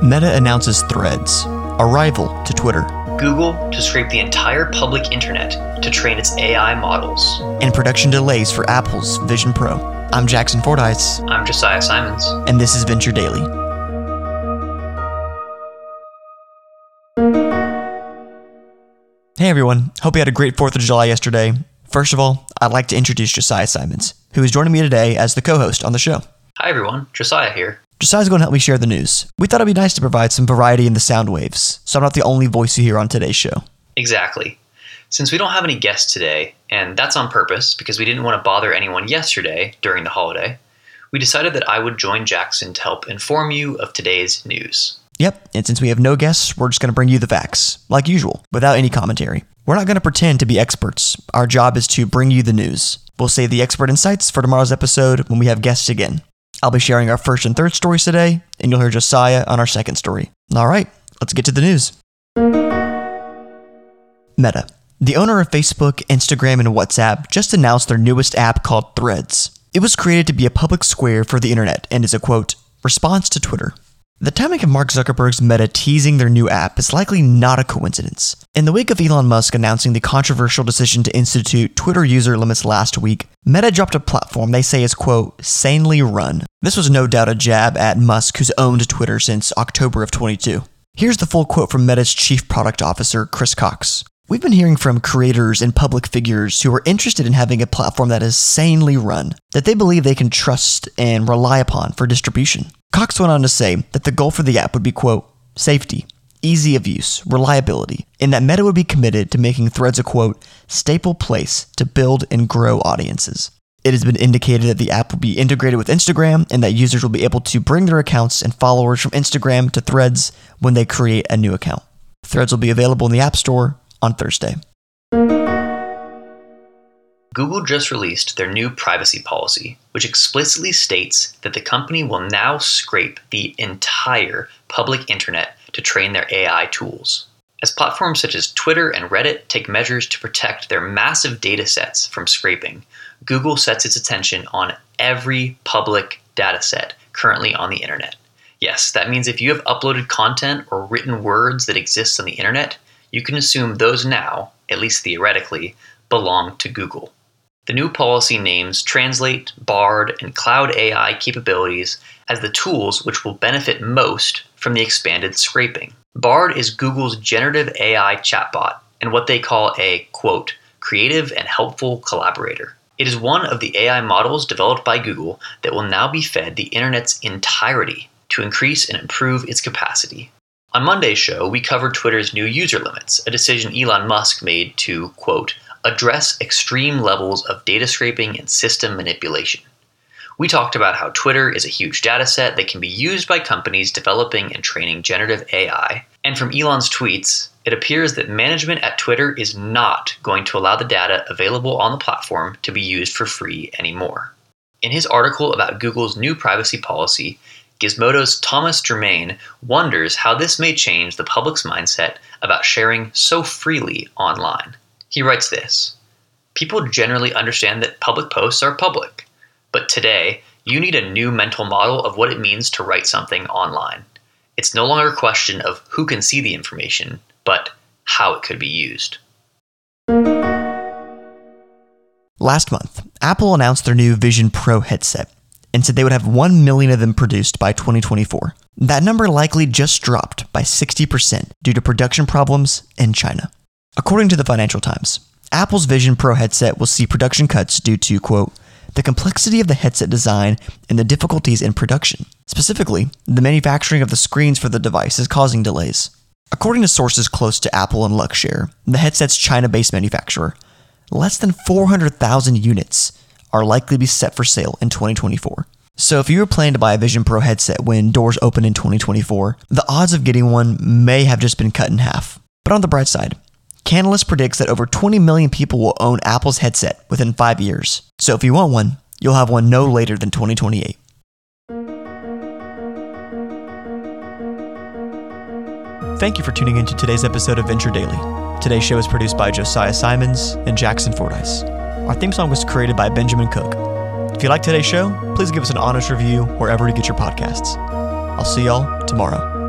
Meta announces Threads, a rival to Twitter, Google to scrape the entire public internet to train its AI models. and production delays for Apple's Vision Pro. I'm Jackson Fordyce, I'm Josiah Simons. and this is Venture Daily. Hey everyone, hope you had a great 4th of July yesterday. First of all, I'd like to introduce Josiah Simons, who is joining me today as the co host on the show. Hi everyone, Josiah here. Josiah's going to help me share the news. We thought it'd be nice to provide some variety in the sound waves, so I'm not the only voice you hear on today's show. Exactly. Since we don't have any guests today, and that's on purpose because we didn't want to bother anyone yesterday during the holiday, we decided that I would join Jackson to help inform you of today's news. Yep, and since we have no guests, we're just going to bring you the facts, like usual, without any commentary. We're not going to pretend to be experts. Our job is to bring you the news. We'll save the expert insights for tomorrow's episode when we have guests again. I'll be sharing our first and third stories today, and you'll hear Josiah on our second story. All right, let's get to the news. Meta, the owner of Facebook, Instagram, and WhatsApp, just announced their newest app called Threads. It was created to be a public square for the internet and is a quote, response to Twitter. The timing of Mark Zuckerberg's Meta teasing their new app is likely not a coincidence. In the wake of Elon Musk announcing the controversial decision to institute Twitter user limits last week, Meta dropped a platform they say is, quote, sanely run. This was no doubt a jab at Musk, who's owned Twitter since October of 22. Here's the full quote from Meta's chief product officer, Chris Cox. We've been hearing from creators and public figures who are interested in having a platform that is sanely run, that they believe they can trust and rely upon for distribution. Cox went on to say that the goal for the app would be, quote, safety, easy of use, reliability, and that Meta would be committed to making Threads a, quote, staple place to build and grow audiences. It has been indicated that the app will be integrated with Instagram and that users will be able to bring their accounts and followers from Instagram to Threads when they create a new account. Threads will be available in the App Store on Thursday. Google just released their new privacy policy, which explicitly states that the company will now scrape the entire public internet to train their AI tools. As platforms such as Twitter and Reddit take measures to protect their massive data sets from scraping, Google sets its attention on every public data set currently on the internet. Yes, that means if you have uploaded content or written words that exist on the internet, you can assume those now, at least theoretically, belong to Google. The new policy names Translate, Bard, and Cloud AI capabilities as the tools which will benefit most from the expanded scraping. Bard is Google's generative AI chatbot and what they call a, quote, creative and helpful collaborator. It is one of the AI models developed by Google that will now be fed the internet's entirety to increase and improve its capacity. On Monday's show, we covered Twitter's new user limits, a decision Elon Musk made to, quote, address extreme levels of data scraping and system manipulation. We talked about how Twitter is a huge data set that can be used by companies developing and training generative AI. And from Elon's tweets, it appears that management at Twitter is not going to allow the data available on the platform to be used for free anymore. In his article about Google's new privacy policy, Gizmodo's Thomas Germain wonders how this may change the public's mindset about sharing so freely online. He writes this People generally understand that public posts are public, but today you need a new mental model of what it means to write something online. It's no longer a question of who can see the information, but how it could be used. Last month, Apple announced their new Vision Pro headset and said they would have 1 million of them produced by 2024. That number likely just dropped by 60% due to production problems in China. According to the Financial Times, Apple's Vision Pro headset will see production cuts due to, quote, the complexity of the headset design and the difficulties in production. Specifically, the manufacturing of the screens for the device is causing delays. According to sources close to Apple and Luxshare, the headset's China based manufacturer, less than 400,000 units are likely to be set for sale in 2024. So if you were planning to buy a Vision Pro headset when doors open in 2024, the odds of getting one may have just been cut in half. But on the bright side, Canalys predicts that over 20 million people will own Apple's headset within five years. So if you want one, you'll have one no later than 2028. Thank you for tuning in to today's episode of Venture Daily. Today's show is produced by Josiah Simons and Jackson Fordyce. Our theme song was created by Benjamin Cook. If you like today's show, please give us an honest review wherever you get your podcasts. I'll see y'all tomorrow.